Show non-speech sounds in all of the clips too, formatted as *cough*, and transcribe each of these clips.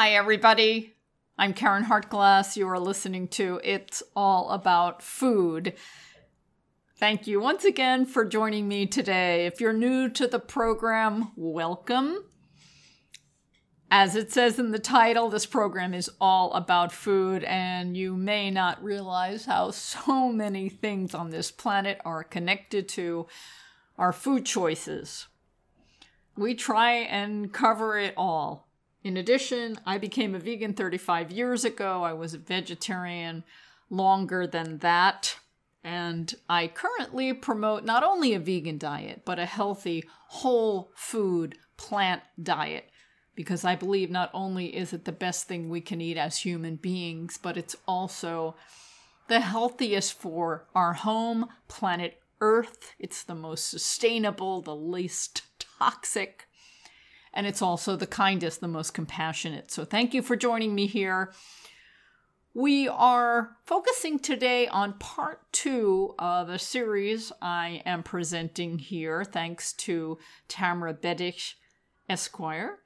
Hi, everybody. I'm Caryn Hartglass. You are listening to It's All About Food. Thank you once again for joining me today. If you're new to the program, welcome. As it says in the title, this program is all about food, and you may not realize how so many things on this planet are connected to our food choices. We try and cover it all. In addition, I became a vegan 35 years ago. I was a vegetarian longer than that. And I currently promote not only a vegan diet, but a healthy, whole food, plant diet because I believe not only is it the best thing we can eat as human beings, but it's also the healthiest for our home, planet Earth. It's the most sustainable, the least toxic, and it's also the kindest, the most compassionate. So thank you for joining me here. We are focusing today on part two of a series I am presenting here, thanks to Tamara Bedić Esquire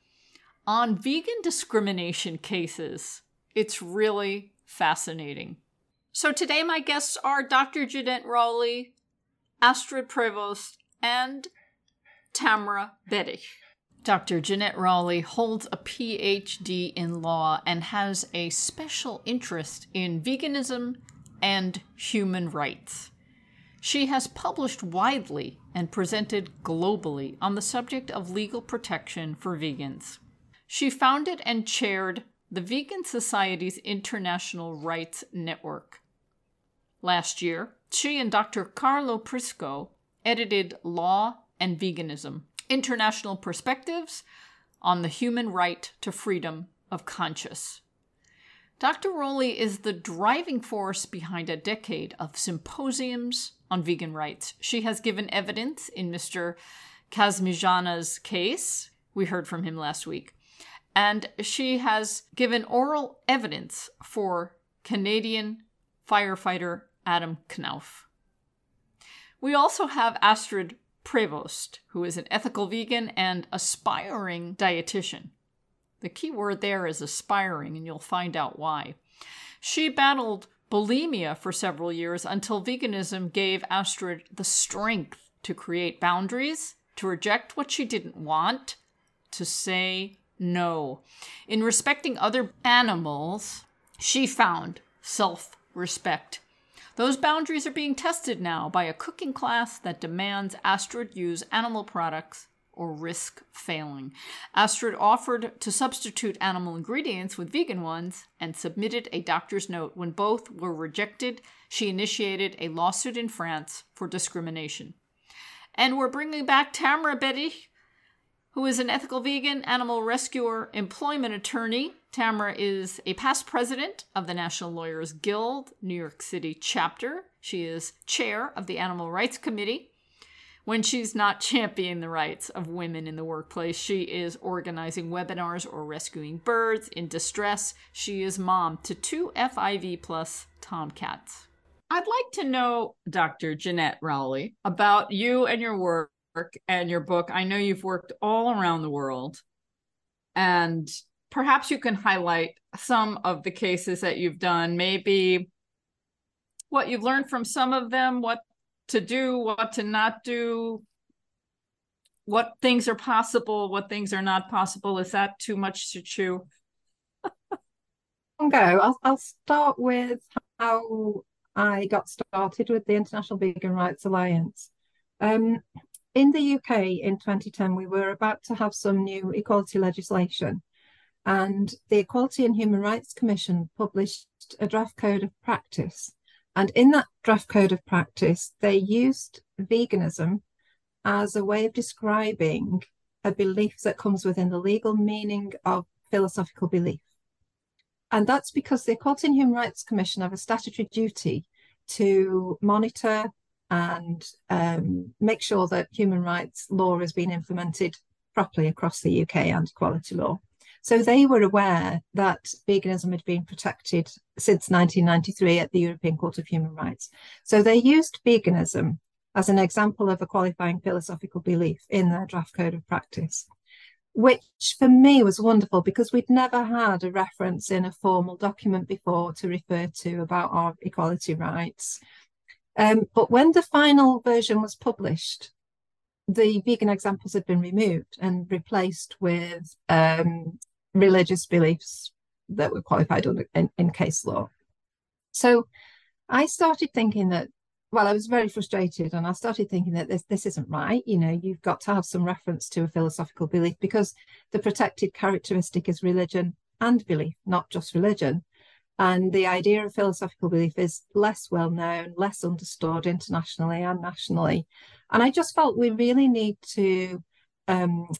on vegan discrimination cases. It's really fascinating. So today, my guests are Dr. Jeanette Rowley, Astrid Prevost, and Tamara Bedić. Dr. Jeanette Rowley holds a PhD in law and has a special interest in veganism and human rights. She has published widely and presented globally on the subject of legal protection for vegans. She founded and chaired the Vegan Society's International Rights Network. Last year, she and Dr. Carlo Prisco edited Law and Veganism International Perspectives on the Human Right to Freedom of Conscience. Dr. Rowley is the driving force behind a decade of symposiums on vegan rights. She has given evidence in Mr. Casamitjana's case. We heard from him last week and she has given oral evidence for Canadian firefighter Adam Knauf. We also have Astrid Prevost, who is an ethical vegan and aspiring dietitian. The key word there is aspiring, and you'll find out why. She battled bulimia for several years until veganism gave Astrid the strength to create boundaries, to reject what she didn't want, to say no. In respecting other animals, she found self respect. Those boundaries are being tested now by a cooking class that demands Astrid use animal products or risk failing. Astrid offered to substitute animal ingredients with vegan ones and submitted a doctor's note. When both were rejected, she initiated a lawsuit in France for discrimination. And we're bringing back Tamara Bedić who is an ethical vegan, animal rescuer, employment attorney. Tamara is a past president of the National Lawyers Guild, New York City chapter. She is chair of the Animal Rights Committee. When she's not championing the rights of women in the workplace, she is organizing webinars or rescuing birds in distress. She is mom to two FIV plus tomcats. I'd like to know, Dr. Jeanette Rowley, about you and your work and your book. I know you've worked all around the world, and perhaps you can highlight some of the cases that you've done, maybe what you've learned from some of them, what to do, what to not do, what things are possible, what things are not possible. Is that too much to chew? go. I'll, I'll start with how I got started with the International Vegan Rights Alliance. Um, in the UK in 2010, we were about to have some new equality legislation, and the Equality and Human Rights Commission published a draft code of practice. And in that draft code of practice, they used veganism as a way of describing a belief that comes within the legal meaning of philosophical belief. And that's because the Equality and Human Rights Commission have a statutory duty to monitor and um, make sure that human rights law has been implemented properly across the UK and equality law. So they were aware that veganism had been protected since 1993 at the European Court of Human Rights. So they used veganism as an example of a qualifying philosophical belief in their draft code of practice. which for me was wonderful because we'd never had a reference in a formal document before to refer to about our equality rights. Um, but when the final version was published, the vegan examples had been removed and replaced with um, religious beliefs that were qualified under, in, in case law. So I started thinking that well, I was very frustrated and I started thinking that this this isn't right. You know, you've got to have some reference to a philosophical belief because the protected characteristic is religion and belief, not just religion. And the idea of philosophical belief is less well known, less understood internationally and nationally. And I just felt we really need to um,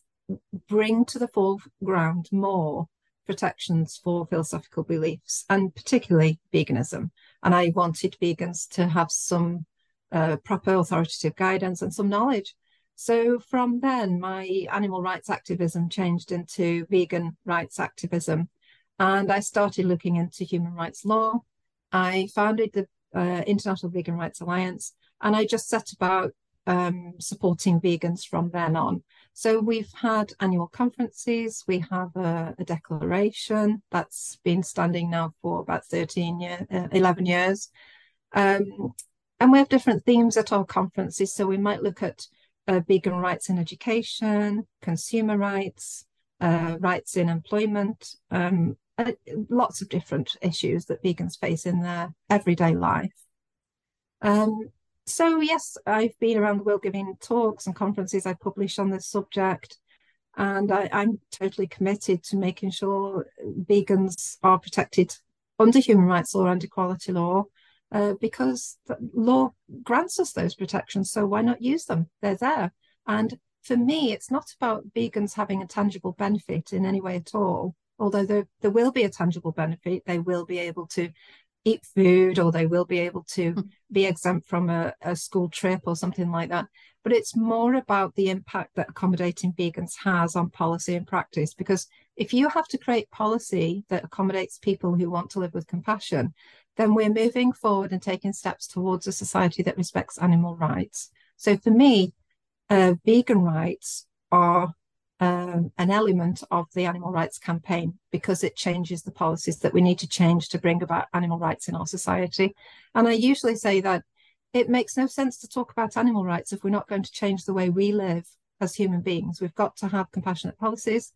bring to the foreground more protections for philosophical beliefs and particularly veganism. And I wanted vegans to have some uh, proper authoritative guidance and some knowledge. So from then, my animal rights activism changed into vegan rights activism. And I started looking into human rights law. I founded the uh, International Vegan Rights Alliance, and I just set about um, supporting vegans from then on. So we've had annual conferences, we have a, a declaration that's been standing now for about 13 years, uh, 11 years. Um, and we have different themes at our conferences. So we might look at uh, vegan rights in education, consumer rights, uh, rights in employment, um, uh, lots of different issues that vegans face in their everyday life. Um, so yes, I've been around the world giving talks and conferences. I publish on this subject, and I, am totally committed to making sure vegans are protected under human rights law and equality law, uh, because the law grants us those protections. So why not use them? They're there. And for me, it's not about vegans having a tangible benefit in any way at all. Although there, there will be a tangible benefit, they will be able to eat food or they will be able to hmm. be exempt from a, a school trip or something like that. But it's more about the impact that accommodating vegans has on policy and practice. Because if you have to create policy that accommodates people who want to live with compassion, then we're moving forward and taking steps towards a society that respects animal rights. So for me, uh, vegan rights are um, an element of the animal rights campaign because it changes the policies that we need to change to bring about animal rights in our society. And I usually say that it makes no sense to talk about animal rights if we're not going to change the way we live as human beings. We've got to have compassionate policies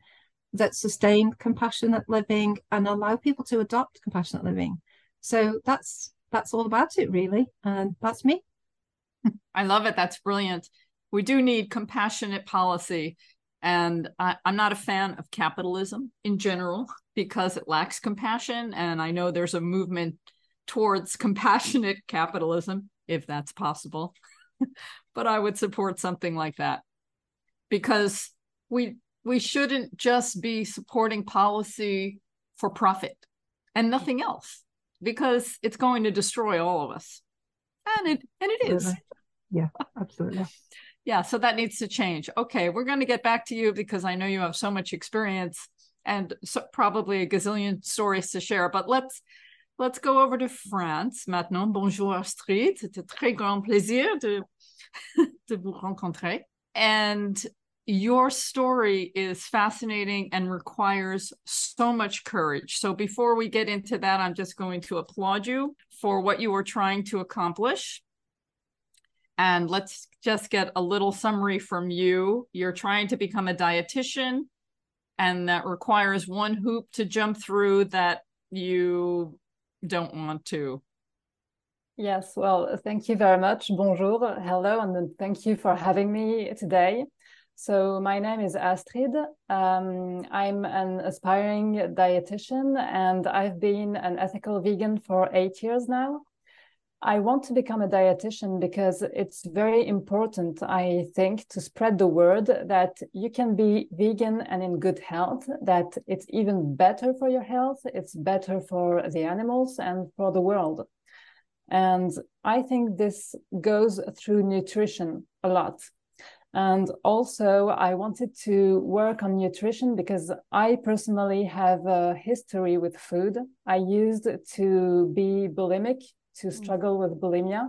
that sustain compassionate living and allow people to adopt compassionate living. So that's that's all about it really. And that's me. *laughs* I love it. That's brilliant. We do need compassionate policy and I, am not a fan of capitalism in general because it lacks compassion. And I know there's a movement towards compassionate capitalism, if that's possible. *laughs* but I would support something like that because we we shouldn't just be supporting policy for profit and nothing else because it's going to destroy all of us and it and it is yeah absolutely yeah so that needs to change okay we're going to get back to you because i know you have so much experience and so probably a gazillion stories to share but let's let's go over to france maintenant bonjour astrid c'est un très grand plaisir de *laughs* de vous rencontrer and your story is fascinating and requires so much courage. So, before we get into that, I'm just going to applaud you for what you are trying to accomplish. And let's just get a little summary from you. You're trying to become a dietitian, and that requires one hoop to jump through that you don't want to. Yes, well, thank you very much. Bonjour, hello, and thank you for having me today. So, my name is Astrid. Um, I'm an aspiring dietitian, and I've been an ethical vegan for eight years now. I want to become a dietitian because it's very important, I think, to spread the word that you can be vegan and in good health, that it's even better for your health, it's better for the animals and for the world. And I think this goes through nutrition a lot. And also, I wanted to work on nutrition because I personally have a history with food. I used to be bulimic to mm. struggle with bulimia.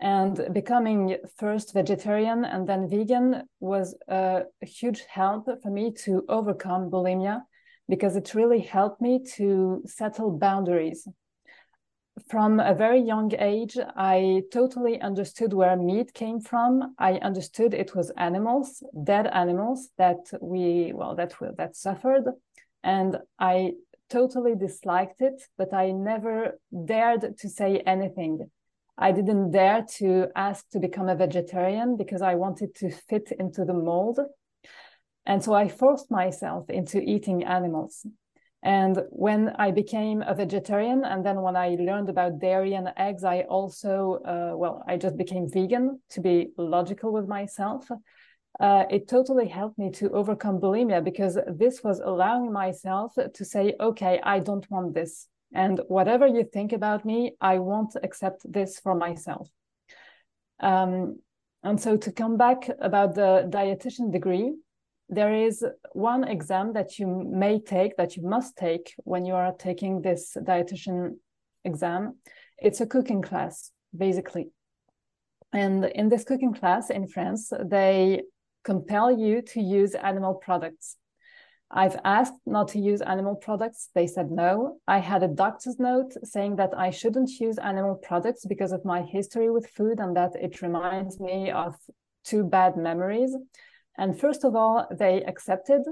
And becoming first vegetarian and then vegan was a, a huge help for me to overcome bulimia because it really helped me to settle boundaries. From a very young age, I totally understood where meat came from. I understood it was animals, dead animals that we well that were that suffered, and I totally disliked it. But I never dared to say anything. I didn't dare to ask to become a vegetarian because I wanted to fit into the mold and so I forced myself into eating animals. And when I became a vegetarian, and then when I learned about dairy and eggs, I also, uh, well, I just became vegan to be logical with myself. Uh, it totally helped me to overcome bulimia because this was allowing myself to say, okay, I don't want this. And whatever you think about me, I won't accept this for myself. Um, and so to come back about the dietitian degree, there is one exam that you may take that you must take when you are taking this dietitian exam it's a cooking class basically and in this cooking class in france they compel you to use animal products i've asked not to use animal products they said no i had a doctor's note saying that i shouldn't use animal products because of my history with food and that it reminds me of two bad memories and first of all, they accepted.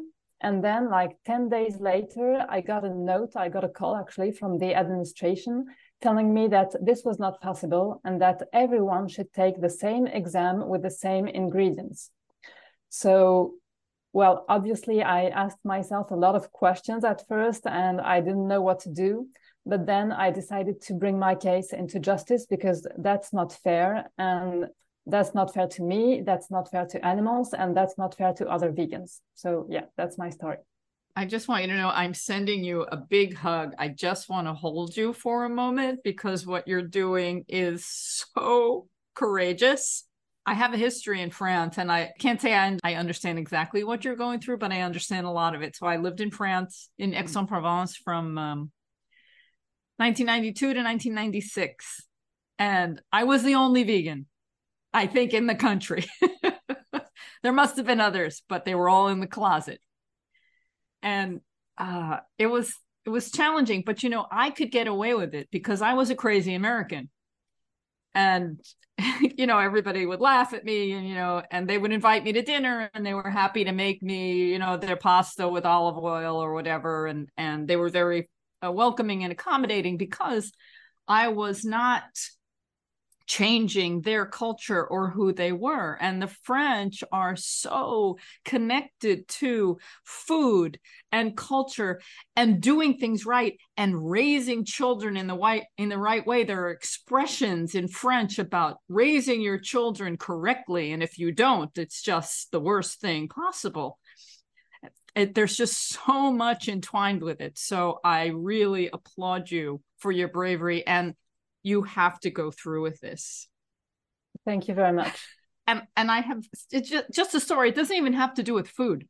And then, like 10 days later, I got a note, I got a call actually from the administration telling me that this was not possible and that everyone should take the same exam with the same ingredients. So, well, obviously, I asked myself a lot of questions at first and I didn't know what to do. But then I decided to bring my case into justice because that's not fair. And that's not fair to me that's not fair to animals and that's not fair to other vegans so yeah that's my story i just want you to know i'm sending you a big hug i just want to hold you for a moment because what you're doing is so courageous I have a history in France, and I can't say I, I understand exactly what you're going through, but I understand a lot of it. So I lived in France, in Aix-en-Provence, from um, 1992 to 1996, and I was the only vegan I think, in the country. *laughs* there must have been others, but they were all in the closet. And uh, it was it was challenging, but you know, I could get away with it because I was a crazy American. And *laughs* you know, everybody would laugh at me and you know, and they would invite me to dinner and they were happy to make me, you know, their pasta with olive oil or whatever and and they were very uh, welcoming and accommodating because I was not changing their culture or who they were. And the French are so connected to food and culture and doing things right and raising children in the white in the right way. There are expressions in French about raising your children correctly. And if you don't, it's just the worst thing possible. It, there's just so much entwined with it. So I really applaud you for your bravery and you have to go through with this. Thank you very much. *laughs* And and i have it's just, just a story. It doesn't even have to do with food.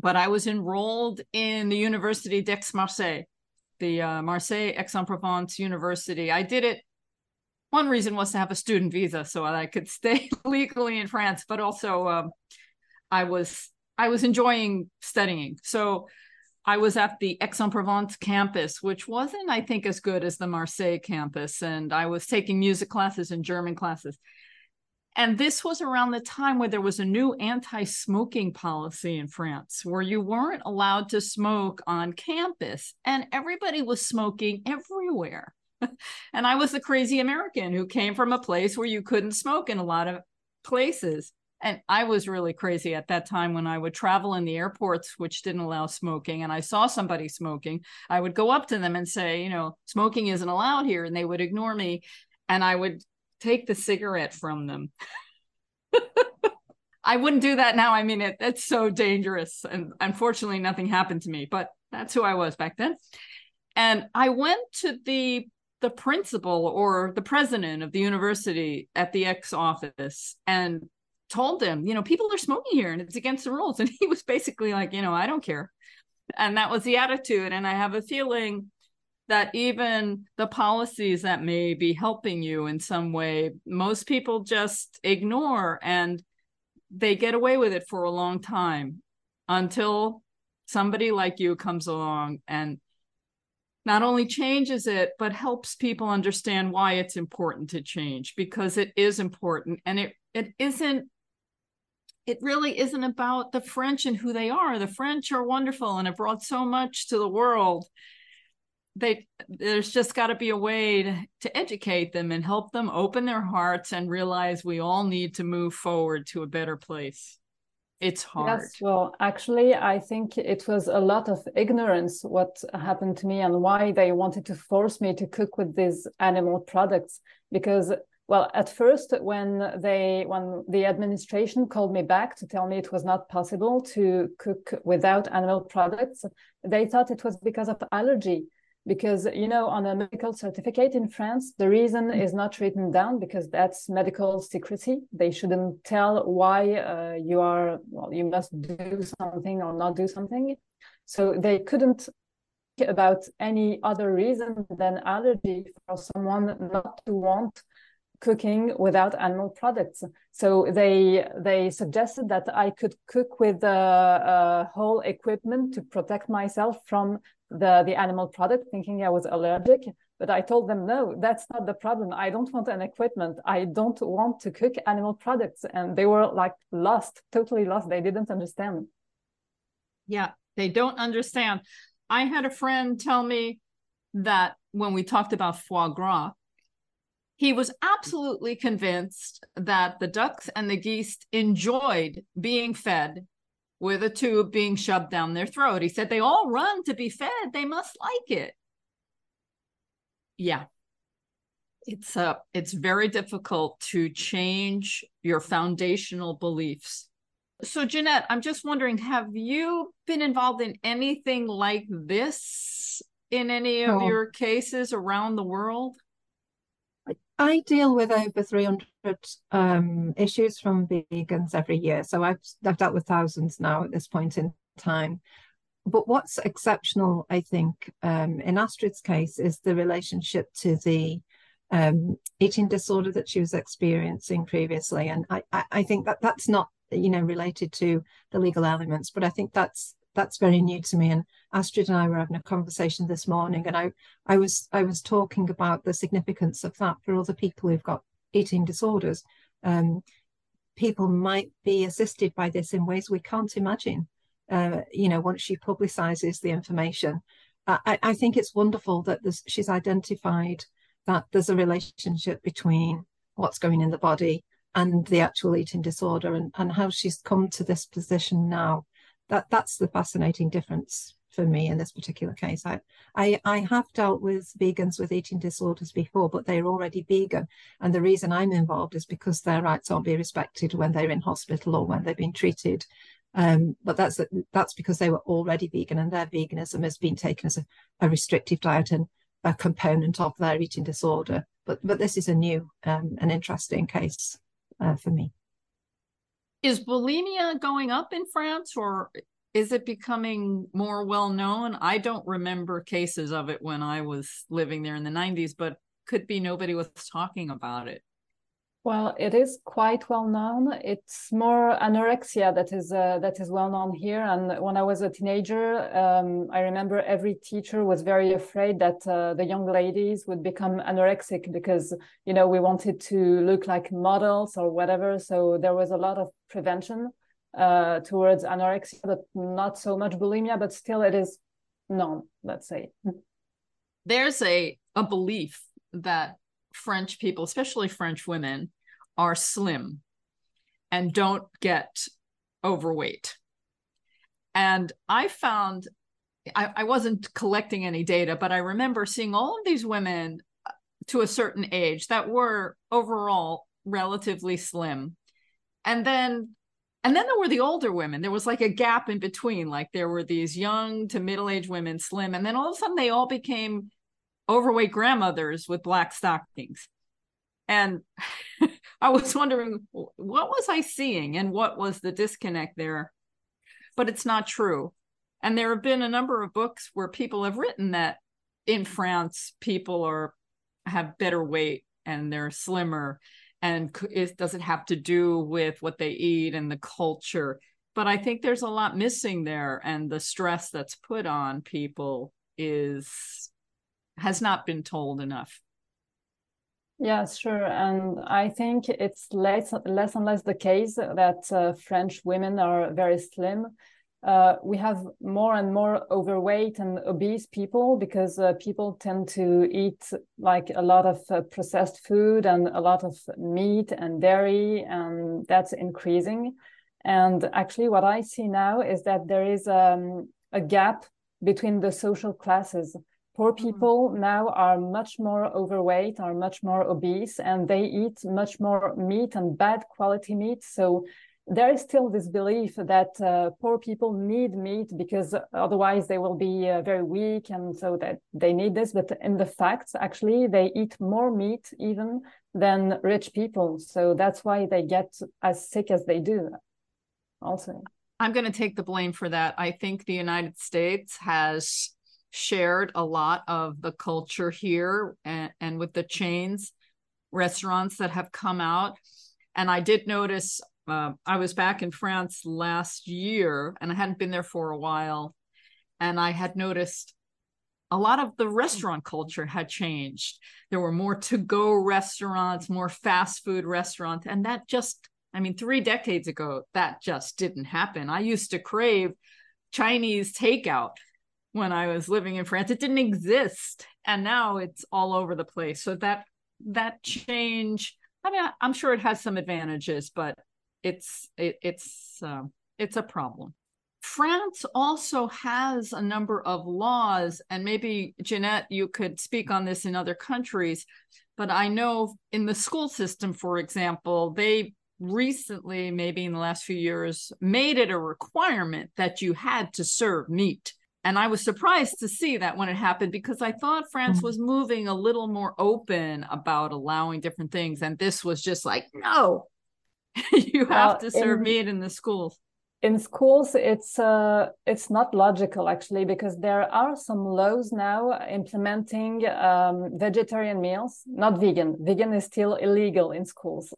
But i was enrolled in the university d'aix-marseille the uh, marseille aix-en-provence university. I did it. One reason was to have a student visa so i could *laughs* stay legally in france but also um, i was i was enjoying studying. So I was at the Aix-en-Provence campus, which wasn't, I think, as good as the Marseille campus. And I was taking music classes and German classes. And this was around the time where there was a new anti smoking policy in France, where you weren't allowed to smoke on campus, and everybody was smoking everywhere. *laughs* and I was the crazy American who came from a place where you couldn't smoke in a lot of places and I was really crazy at that time when I would travel in the airports, which didn't allow smoking, and I saw somebody smoking. I would go up to them and say, you know, smoking isn't allowed here, and they would ignore me, and I would take the cigarette from them. *laughs* I wouldn't do that now. I mean, it, it's so dangerous, and unfortunately, nothing happened to me. But that's who I was back then. And I went to the the principal or the president of the university at the Aix office and told him, you know, people are smoking here and it's against the rules. *laughs* And he was basically like, you know, I don't care. And that was the attitude. And I have a feeling that even the policies that may be helping you in some way, most people just ignore and they get away with it for a long time until somebody like you comes along and not only changes it but helps people understand why it's important to change because it is important and it it isn't it really isn't about the french and who they are. The french are wonderful and have brought so much to the world. They there's just got to be a way to, to educate them and help them open their hearts and realize we all need to move forward to a better place. It's hard. Yes well actually i think it was a lot of ignorance what happened to me and why they wanted to force me to cook with these animal products because well at first when they when the administration called me back to tell me it was not possible to cook without animal products they thought it was because of allergy. Because you know on a medical certificate in france the reason is not written down because that's medical secrecy. They shouldn't tell why uh, you are well you must do something or not do something. So they couldn't think about any other reason than allergy for someone not to want cooking without animal products. So they they suggested that I could cook with uh, uh, whole equipment to protect myself from the the animal product, thinking I was allergic. But I told them no, that's not the problem. I don't want an equipment. I don't want to cook animal products, and they were like lost, totally lost. They didn't understand. Yeah, they don't understand. I had a friend tell me that when we talked about foie gras, he was absolutely convinced that the ducks and the geese enjoyed being fed with a tube being shoved down their throat. He said they all run to be fed. They must like it. Yeah. It's uh it's very difficult to change your foundational beliefs. So Jeanette, I'm just wondering have you been involved in anything like this in any of oh. your cases around the world? I deal with over 300 um, issues from vegans every year. So I've, I've dealt with thousands now at this point in time. But what's exceptional, I think, um, in Astrid's case is the relationship to the um, eating disorder that she was experiencing previously. And I, I, I think that that's not, you know, related to the legal elements, but I think that's that's very new to me. And Astrid and I were having a conversation this morning, and I, I was I was talking about the significance of that for other people who've got eating disorders. Um, people might be assisted by this in ways we can't imagine. Uh, you know, once she publicizes the information, I, I think it's wonderful that she's identified that there's a relationship between what's going in the body and the actual eating disorder and, and how she's come to this position now that that's the fascinating difference for me in this particular case. I, I, I have dealt with vegans with eating disorders before, but they're already vegan. And the reason I'm involved is because their rights aren't being respected when they're in hospital or when they've been treated. Um, but that's that's because they were already vegan and their veganism has been taken as a, a restrictive diet and a component of their eating disorder. But but this is a new um, an interesting case uh, for me. Is bulimia going up in France or is it becoming more well known? I don't remember cases of it when I was living there in the 90s, but could be nobody was talking about it. Well, it is quite well known. It's more anorexia that is uh, that is well known here. And when I was a teenager, um, I remember every teacher was very afraid that uh, the young ladies would become anorexic because you know we wanted to look like models or whatever. So there was a lot of prevention uh, towards anorexia, but not so much bulimia. But still, it is known. Let's say there's a a belief that French people, especially French women, are slim and don't get overweight. And I found I, I, wasn't collecting any data, but I remember seeing all of these women uh, to a certain age that were overall relatively slim. And then and then there were the older women. There was like a gap in between. Like there were these young to middle-aged women slim. And then all of a sudden they all became overweight grandmothers with black stockings. And *laughs* I was wondering what was I seeing and what was the disconnect there? But it's not true. And there have been a number of books where people have written that in France, people are have better weight and they're slimmer. And it does it have to do with what they eat and the culture? But I think there's a lot missing there, and the stress that's put on people is has not been told enough. Yes, sure. And I think it's less, less and less the case that uh, French women are very slim. Uh, we have more and more overweight and obese people because uh, people tend to eat like a lot of uh, processed food and a lot of meat and dairy, and that's increasing. And actually, what I see now is that there is um, a gap between the social classes poor mm-hmm. people now are much more overweight are much more obese and they eat much more meat and bad quality meat. So there is still this belief that uh, poor people need meat because otherwise they will be uh, very weak and so that they need this. But in the facts actually they eat more meat even than rich people. So that's why they get as sick as they do also. I'm going to take the blame for that. I think the united states has shared a lot of the culture here and, and with the chains restaurants that have come out. And i did notice uh, i was back in france last year and i hadn't been there for a while. And i had noticed a lot of the restaurant culture had changed. There were more to go restaurants more fast food restaurants. And that just i mean 3 decades ago that just didn't happen. I used to crave chinese takeout when I was living in France. It didn't exist, and now it's all over the place. So that that change, I mean, I'm sure it has some advantages, but it's it, it's um, it's a problem. France also has a number of laws, and maybe Jeanette, you could speak on this in other countries. But I know in the school system, for example, they recently, maybe in the last few years, made it a requirement that you had to serve meat and I was surprised to see that when it happened because I thought France mm-hmm. was moving a little more open about allowing different things. And this was just like, no, *laughs* you have to serve in, meat in the schools. In schools, it's uh, it's not logical actually because there are some laws now implementing um, vegetarian meals, not vegan. Vegan is still illegal in schools.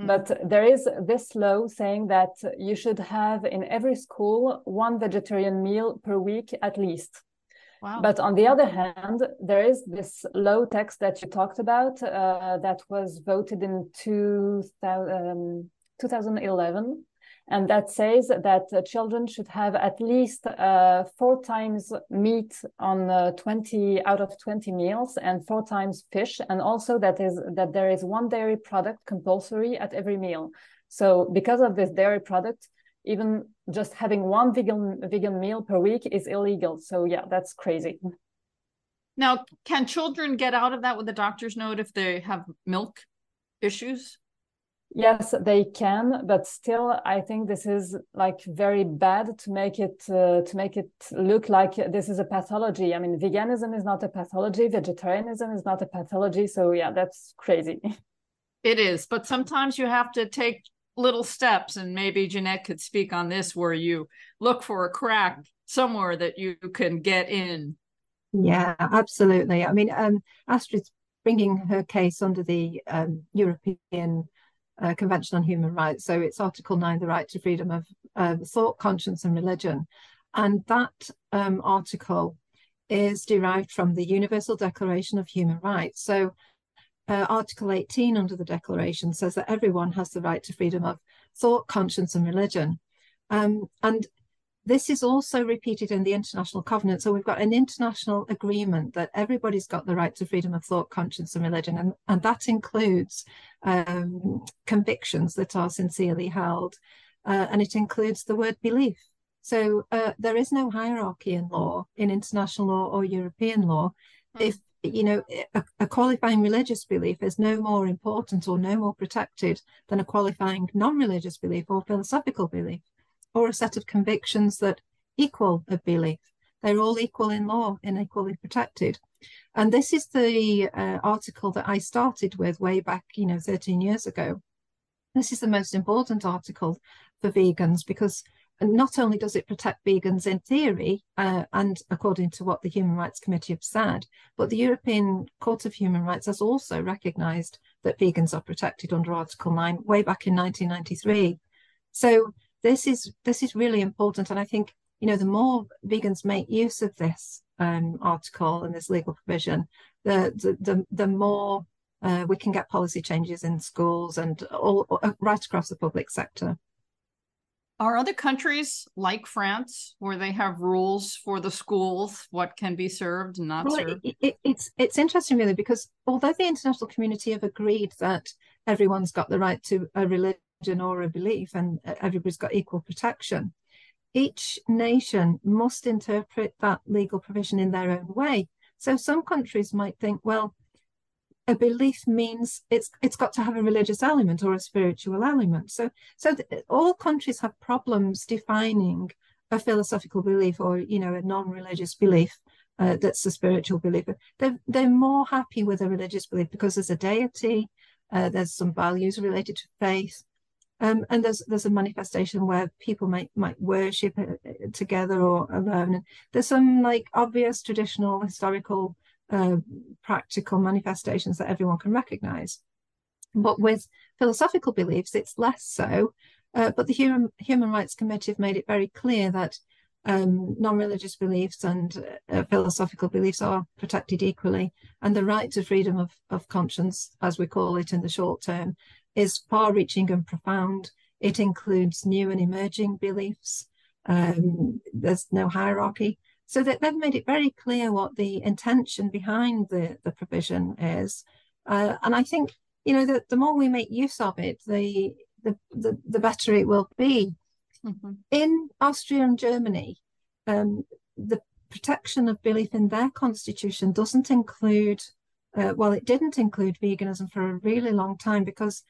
Mm. But there is this law saying that you should have in every school one vegetarian meal per week at least. Wow. But on the other hand, there is this law text that you talked about uh, that was voted in 2000, um, 2011 and that says that children should have at least uh, four times meat on uh, 20 out of 20 meals and four times fish. And also that is that there is one dairy product compulsory at every meal. So because of this dairy product even just having one vegan vegan meal per week is illegal. So yeah that's crazy. Now can children get out of that with a doctor's note if they have milk issues Yes, they can, but still, I think this is like very bad to make it uh, to make it look like this is a pathology. I mean, veganism is not a pathology, vegetarianism is not a pathology. So yeah, that's crazy. *laughs* It is, but sometimes you have to take little steps, and maybe Jeanette could speak on this, where you look for a crack somewhere that you can get in. Yeah, absolutely. I mean, um, Astrid's bringing her case under the um, European uh, Convention on Human Rights. So it's Article 9, the right to freedom of uh, thought, conscience, and religion. And that um, article is derived from the Universal Declaration of Human Rights. So uh, Article 18 under the Declaration says that everyone has the right to freedom of thought, conscience, and religion. Um, and this is also repeated in the international covenant. So we've got an international agreement that everybody's got the right to freedom of thought, conscience, and religion, and, and that includes um, convictions that are sincerely held, uh, and it includes the word belief. So uh, there is no hierarchy in law, in international law or European law. Mm. If you know a, a qualifying religious belief is no more important or no more protected than a qualifying non-religious belief or philosophical belief or a set of convictions that equal a belief. They're all equal in law and equally protected. And this is the uh, article that I started with way back, you know, 13 years ago. This is the most important article for vegans because not only does it protect vegans in theory, uh, and according to what the Human Rights Committee have said, but the European Court of Human Rights has also recognised that vegans are protected under Article 9 way back in 1993. So this is this is really important, and I think you know the more vegans make use of this um, article and this legal provision, the the the, the more uh, we can get policy changes in schools and all, all right across the public sector. Are other countries like France where they have rules for the schools, what can be served and not well, served? It, it, it's it's interesting really because although the international community have agreed that everyone's got the right to a religion or a belief and everybody's got equal protection, each nation must interpret that legal provision in their own way. So some countries might think, well, a belief means it's it's got to have a religious element or a spiritual element. So so th- all countries have problems defining a philosophical belief or you know a non-religious belief uh, that's a spiritual belief. They're they're more happy with a religious belief because there's a deity, uh, there's some values related to faith, um, and there's there's a manifestation where people might might worship uh, together or alone. And there's some like obvious traditional historical uh, practical manifestations that everyone can recognize. But with philosophical beliefs, it's less so. Uh, but the Human, Human Rights Committee have made it very clear that um, non-religious beliefs and uh, philosophical beliefs are protected equally, and the right to freedom of, of conscience, as we call it in the short term, is far-reaching and profound. It includes new and emerging beliefs. Um, there's no hierarchy. So that they've made it very clear what the intention behind the, the provision is. Uh, and I think, you know, the, the more we make use of it, the the, the, the better it will be. Mm-hmm. In Austria and Germany, um, the protection of belief in their constitution doesn't include, uh, well, it didn't include veganism for a really long time because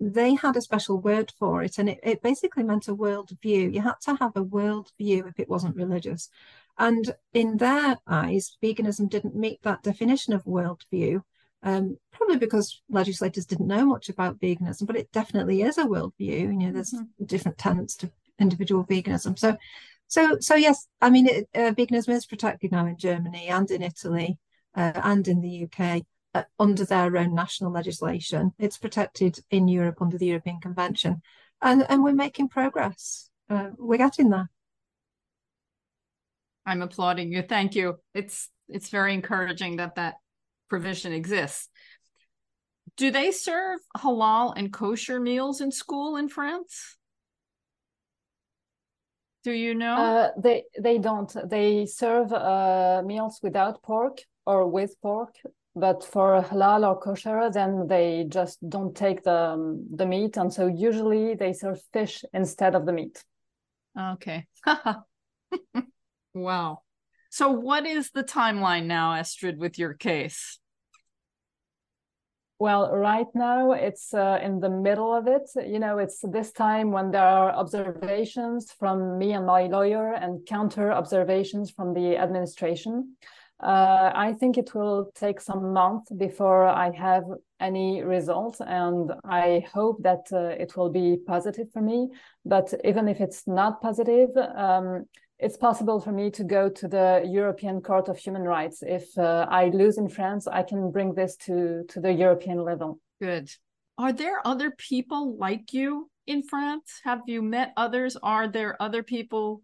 they had a special word for it and it, it basically meant a world view. You had to have a world view if it wasn't religious. And in their eyes, veganism didn't meet that definition of worldview, um, probably because legislators didn't know much about veganism, but it definitely is a worldview. You know, there's mm-hmm. different tenets to individual veganism. So, so, so yes, I mean, it, uh, veganism is protected now in Germany and in Italy uh, and in the UK under their own national legislation. It's protected in Europe under the European Convention, and and we're making progress. Uh, we're getting there. I'm applauding you. Thank you. It's it's very encouraging that that provision exists. Do they serve halal and kosher meals in school in France? Do you know? Uh, they they don't. They serve uh, meals without pork or with pork, but for halal or kosher, then they just don't take the um, the meat, and so usually they serve fish instead of the meat. Okay. *laughs* Wow. So, what is the timeline now, Astrid, with your case? Well, right now it's uh, in the middle of it. You know, it's this time when there are observations from me and my lawyer and counter observations from the administration. Uh, I think it will take some months before I have any results, and I hope that uh, it will be positive for me. But even if it's not positive, um, it's possible for me to go to the European Court of Human Rights. If uh, I lose in France, I can bring this to, to the European level. Good. Are there other people like you in France? Have you met others? Are there other people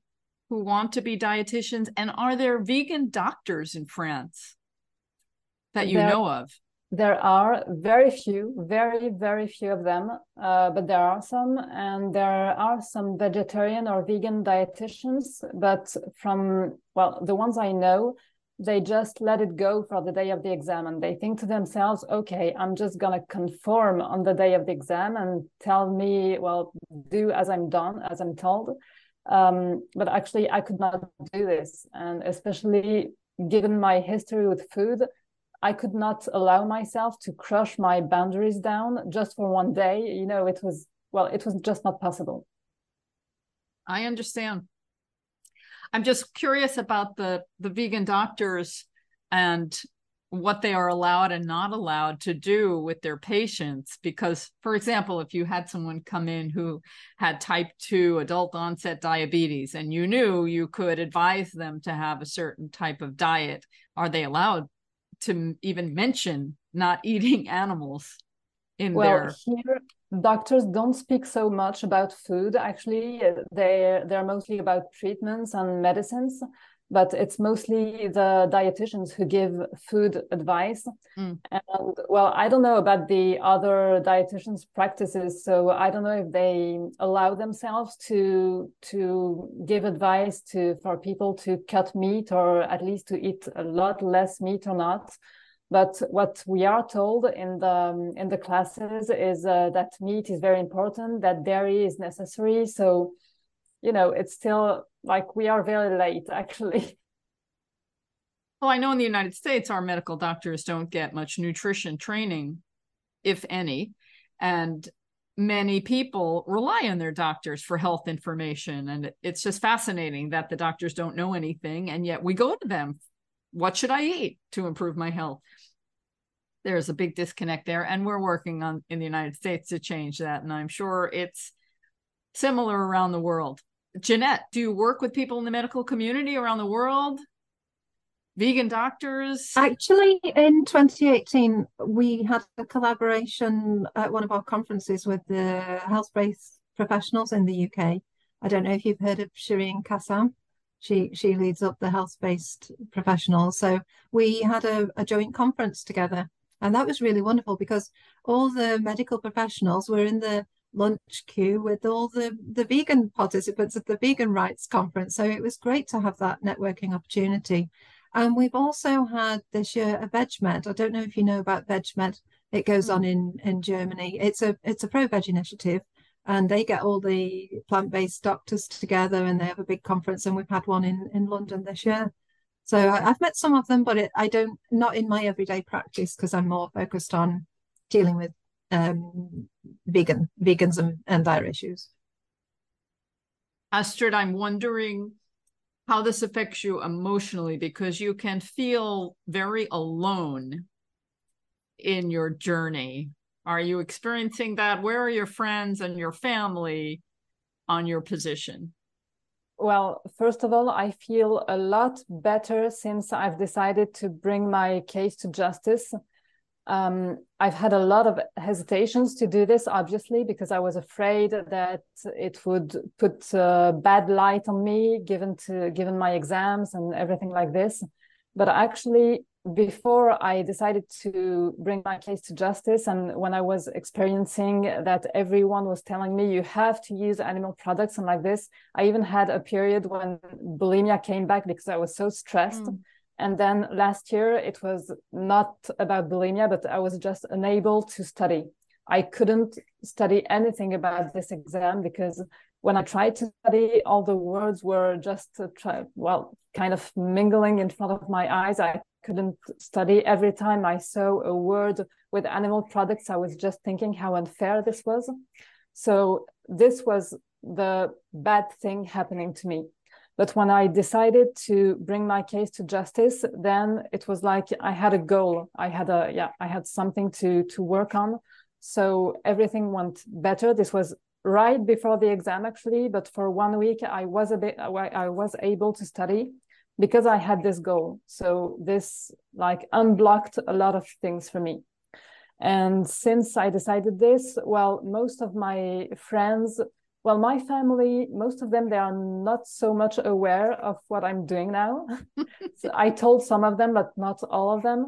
who want to be dietitians? And are there vegan doctors in France that you there, know of? there are very few, very, very few of them, uh, but there are some, and there are some vegetarian or vegan dietitians. But from, well, the ones I know, they just let it go for the day of the exam and they think to themselves, okay, I'm just going to conform on the day of the exam and tell me, well, do as I'm done, as I'm told. Um, but actually, I could not do this. And especially given my history with food, I could not allow myself to crush my boundaries down just for one day. You know, it was, well, it was just not possible. I understand. I'm just curious about the the vegan doctors and what they are allowed and not allowed to do with their patients. Because, for example, if you had someone come in who had type 2 adult onset diabetes and you knew you could advise them to have a certain type of diet, are they allowed to even mention not *laughs* eating animals in well, their here doctors don't speak so much about food actually they they're mostly about treatments and medicines but it's mostly the dietitians who give food advice. Mm. and well i don't know about the other dietitians practices so i don't know if they allow themselves to to give advice to for people to cut meat or at least to eat a lot less meat or not. But what we are told in the in the classes is uh, that meat is very important that dairy is necessary. So you know it's still like we are very late actually. *laughs* Well i know in the united states our medical doctors don't get much nutrition training if any and many people rely on their doctors for health information and it's just fascinating that the doctors don't know anything and yet we go to them. What should i eat to improve my health? There's a big disconnect there and we're working on in the united states to change that and i'm sure it's similar around the world Jeanette, do you work with people in the medical community around the world? Vegan doctors? Actually, in 2018, we had a collaboration at one of our conferences with the health based professionals in the UK. I don't know if you've heard of Shireen Kassam. She she leads up the health based professionals. So we had a, a joint conference together. And that was really wonderful because all the medical professionals were in the lunch queue with all the, the vegan participants at the Vegan Rights Conference. So it was great to have that networking opportunity. And we've also had this year a VegMed. I don't know if you know about VegMed. It goes on hmm. in, in Germany. It's a it's a ProVeg initiative and they get all the plant-based doctors together and they have a big conference and we've had one in, in London this year. So I, have met some of them, but it, I don't not in my everyday practice because I'm more focused on dealing with um, vegan veganism and their issues. Astrid, I'm wondering how this affects you emotionally because you can feel very alone in your journey. Are you experiencing that? Where are your friends and your family on your position? Well, first of all, I feel a lot better since I've decided to bring my case to justice um, I've had a lot of hesitations to do this, obviously, because I was afraid that it would put a bad light on me, given to given my exams and everything like this. But actually, before I decided to bring my case to justice, and when I was experiencing that everyone was telling me you have to use animal products and like this, I even had a period when bulimia came back because I was so stressed. Mm and then last year, it was not about bulimia, but I was just unable to study. I couldn't study anything about this exam because when I tried to study, all the words were just uh, try, well, kind of mingling in front of my eyes. I couldn't study. Every time I saw a word with animal products, I was just thinking how unfair this was. So this was the bad thing happening to me. But when I decided to bring my case to justice, then it was like I had a goal. I had a yeah, I had something to to work on. So everything went better. This was right before the exam actually, but for one week I was a bit I was able to study because I had this goal. So this like unblocked a lot of things for me. And since I decided this, well, most of my friends well my family most of them they are not so much aware of what i'm doing now. *laughs* So i told some of them but not all of them.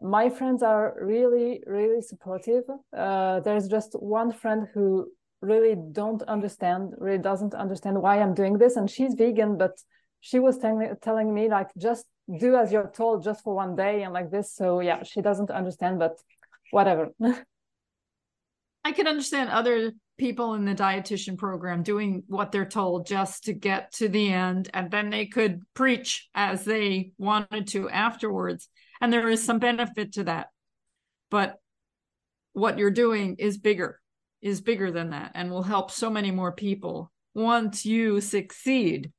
My friends are really really supportive. Uh, there's just one friend who really don't understand really doesn't understand why i'm doing this. And she's vegan but she was telling, telling me like just do as you're told just for one day and like this. So yeah she doesn't understand but whatever. *laughs* I can understand other people in the dietitian program doing what they're told just to get to the end and then they could preach as they wanted to afterwards. And there is some benefit to that. But what you're doing is bigger is bigger than that and will help so many more people once you succeed.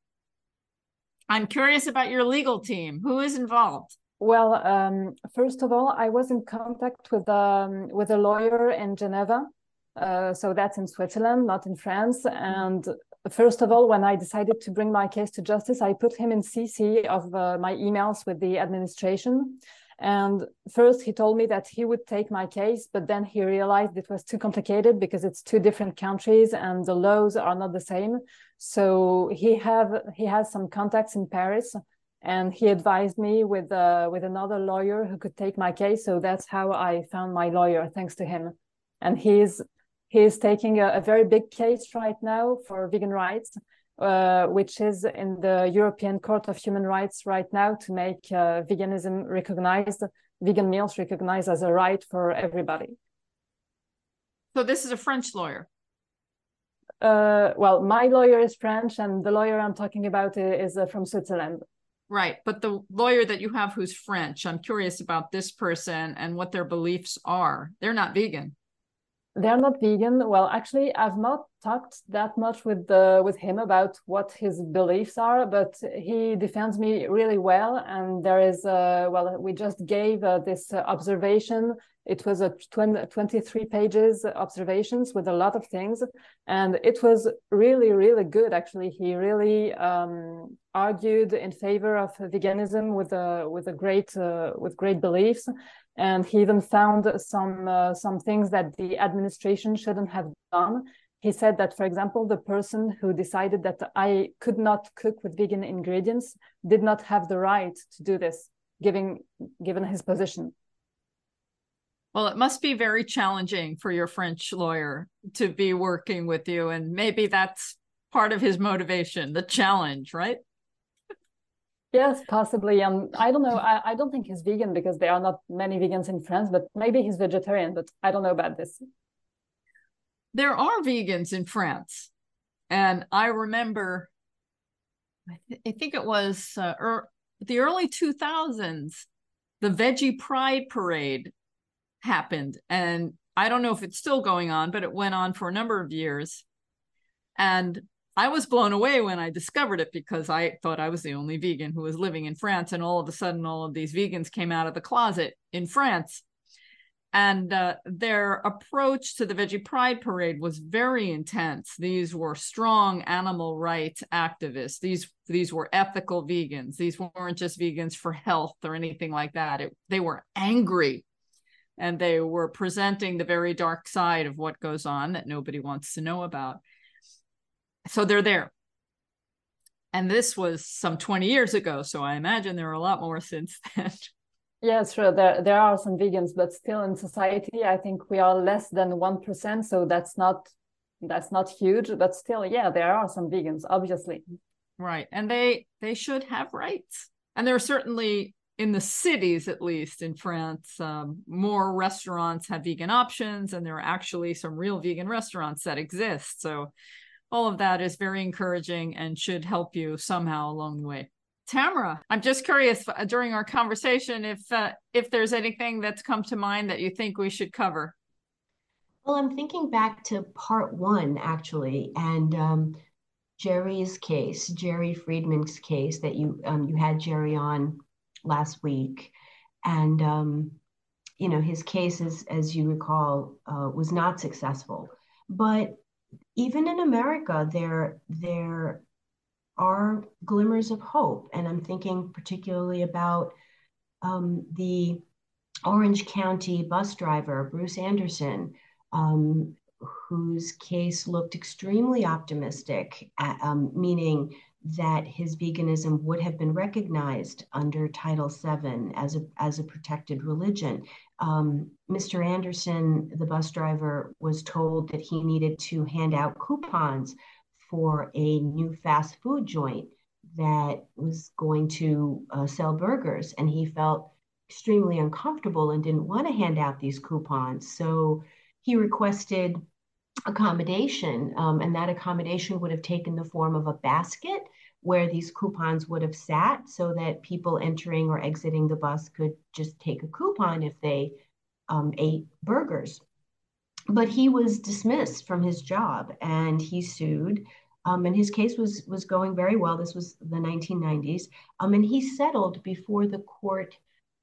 I'm curious about your legal team. Who is involved? Well, um, first of all, I was in contact with um, with a lawyer in Geneva, uh, so that's in Switzerland, not in France. And first of all, when I decided to bring my case to justice, I put him in CC of uh, my emails with the administration. And first, he told me that he would take my case, but then he realized it was too complicated because it's two different countries and the laws are not the same. So he have he has some contacts in Paris and he advised me with uh, with another lawyer who could take my case. So that's how I found my lawyer, thanks to him. And he's he's taking a, a very big case right now for vegan rights, uh, which is in the European Court of Human Rights right now to make uh, veganism recognized, vegan meals recognized as a right for everybody. So this is a French lawyer. Uh, well, my lawyer is French, and the lawyer I'm talking about is, is uh, from Switzerland. Right. But the lawyer that you have who's French, I'm curious about this person and what their beliefs are. They're not vegan. They're not vegan. Well, actually, I've not talked that much with the with him about what his beliefs are, but he defends me really well. And there is, uh, well, we just gave uh, this uh, observation it was a 20, 23 pages observations with a lot of things. And it was really, really good. Actually, he really um, argued in favor of veganism with a, with a great, uh, with great beliefs. And he even found some, uh, some things that the administration shouldn't have done. He said that, for example, the person who decided that I could not cook with vegan ingredients did not have the right to do this, given, given his position well, it must be very challenging for your French lawyer to be working with you. And maybe that's part of his motivation, the challenge, right? Yes, possibly. Um, I don't know. I, I don't think he's vegan because there are not many vegans in France, but maybe he's vegetarian, but I don't know about this. There are vegans in France. And I remember, I, th- I think it was uh, er, the early 2000s, the Veggie Pride Parade happened. And I don't know if it's still going on, but it went on for a number of years. And I was blown away when I discovered it because I thought I was the only vegan who was living in France. And all of a sudden, all of these vegans came out of the closet in France. And uh, their approach to the Veggie Pride Parade was very intense. These were strong animal rights activists. These these were ethical vegans. These weren't just vegans for health or anything like that. It, they were angry and they were presenting the very dark side of what goes on that nobody wants to know about. So they're there. And this was some 20 years ago. So I imagine there are a lot more since *laughs* then. Yeah, sure. There there are some vegans, but still in society, I think we are less than one percent. So that's not that's not huge, but still, yeah, there are some vegans, obviously. Right. And they they should have rights. And there are certainly in the cities, at least in France, um, more restaurants have vegan options, and there are actually some real vegan restaurants that exist. So, all of that is very encouraging and should help you somehow along the way. Tamara, I'm just curious uh, during our conversation if uh, if there's anything that's come to mind that you think we should cover. Well, I'm thinking back to part one actually, and um, Jerry's case, Jerry Friedman's case that you um, you had Jerry on last week. And, um, you know, his case, is, as you recall, uh, was not successful. But even in America, there, there are glimmers of hope. And I'm thinking particularly about um, the Orange County bus driver, Bruce Anderson, um, whose case looked extremely optimistic, at, um, meaning that his veganism would have been recognized under Title VII as a, as a protected religion. Um, Mr. Anderson, the bus driver, was told that he needed to hand out coupons for a new fast food joint that was going to uh, sell burgers, and he felt extremely uncomfortable and didn't want to hand out these coupons. So he requested accommodation, um, and that accommodation would have taken the form of a basket where these coupons would have sat so that people entering or exiting the bus could just take a coupon if they um, ate burgers. But he was dismissed from his job and he sued. Um, and his case was was going very well. This was the 1990s, um, and he settled before the court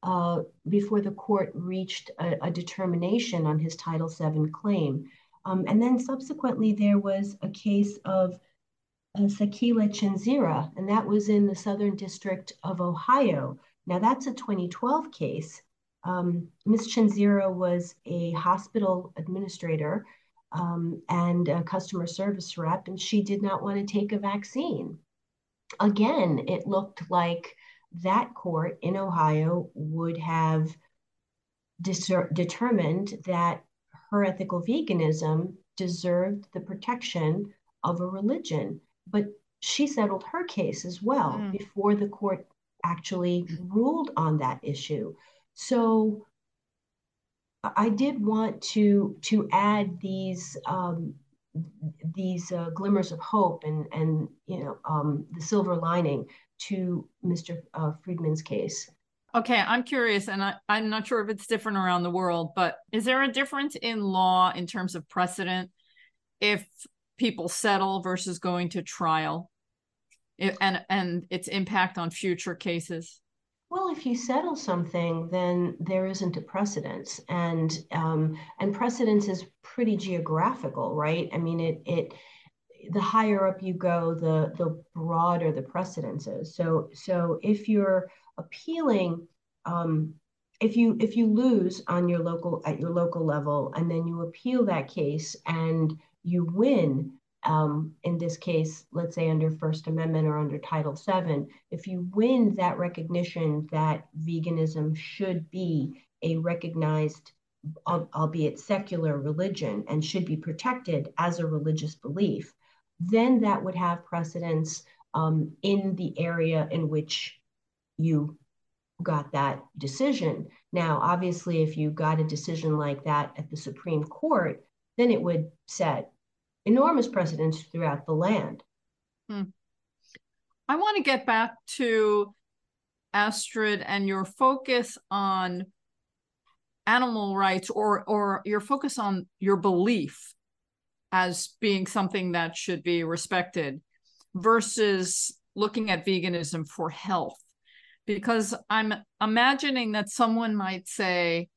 uh, before the court reached a, a, determination on his Title VII claim. Um, and then subsequently, there was a case of uh, Sakile Chenzira, and that was in the Southern District of Ohio. Now, that's a 2012 case. Um, Ms. Was a hospital administrator um, and a customer service rep, and she did not want to take a vaccine. Again, it looked like that court in Ohio would have determined that her ethical veganism deserved the protection of a religion. But she settled her case as well mm. before the court actually ruled on that issue. So I did want to to add these um, these uh, glimmers of hope and and you know um, the silver lining to Mr. Uh, Friedman's case. Okay, I'm curious, and I, I'm not sure if it's different around the world, but is there a difference in law in terms of precedent if people settle versus going to trial, and and its impact on future cases? Well, if you settle something, then there isn't a precedence, and um, and precedence is pretty geographical, right? I mean, it it the higher up you go, the the broader the precedence is. So so if you're appealing, um, if you if you lose on your local at your local level, and then you appeal that case and you win, um, in this case, let's say under First Amendment or under Title VII, if you win that recognition that veganism should be a recognized, albeit secular religion and should be protected as a religious belief, then that would have precedence um, in the area in which you got that decision. Now, obviously, if you got a decision like that at the Supreme Court, then it would set enormous precedents throughout the land. Hmm. I want to get back to Astrid and your focus on animal rights or or your focus on your belief as being something that should be respected versus looking at veganism for health because i'm imagining that someone might say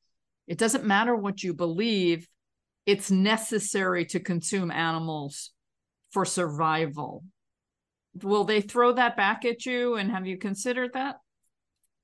it doesn't matter what you believe it's necessary to consume animals for survival. Will they throw that back at you? And have you considered that?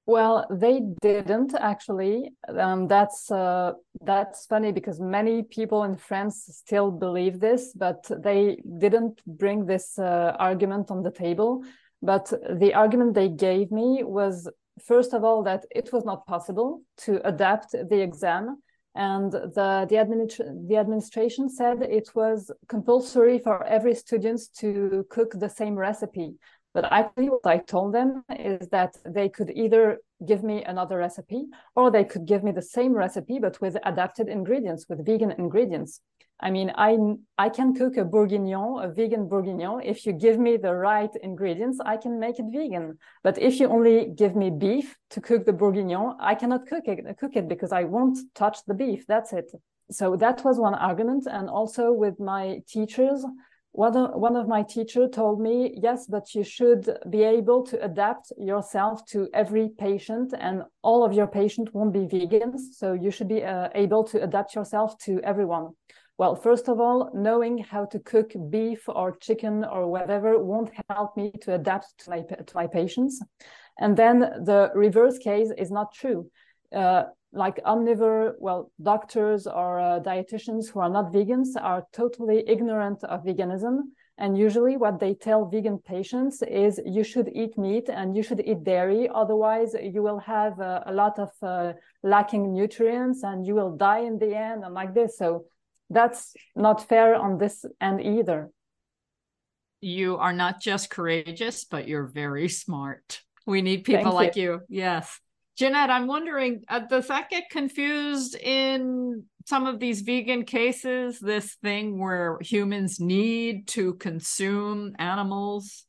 Well, they didn't actually. Um, that's uh, that's funny because many people in France still believe this, but they didn't bring this uh, argument on the table. But the argument they gave me was first of all that it was not possible to adapt the exam. And the the, administ- the administration said it was compulsory for every student to cook the same recipe. But actually what i told them is that they could either give me another recipe or they could give me the same recipe but with adapted ingredients with vegan ingredients I mean, I I can cook a bourguignon, a vegan bourguignon. If you give me the right ingredients, I can make it vegan. But if you only give me beef to cook the bourguignon, I cannot cook it, cook it because I won't touch the beef. That's it. So that was one argument. And also with my teachers, one of, one of my teachers told me, yes, but you should be able to adapt yourself to every patient, and all of your patients won't be vegans. So you should be uh, able to adapt yourself to everyone. Well, first of all, knowing how to cook beef or chicken or whatever won't help me to adapt to my, to my patients. And then the reverse case is not true. Uh, like omnivore, well, doctors or uh, dietitians who are not vegans are totally ignorant of veganism. And usually, what they tell vegan patients is you should eat meat and you should eat dairy. Otherwise, you will have uh, a lot of uh, lacking nutrients and you will die in the end and like this. So, that's not fair on this end either. You are not just courageous, but you're very smart. We need people like you. you. Yes. Jeanette, I'm wondering, uh, does that get confused in some of these vegan cases? This thing where humans need to consume animals?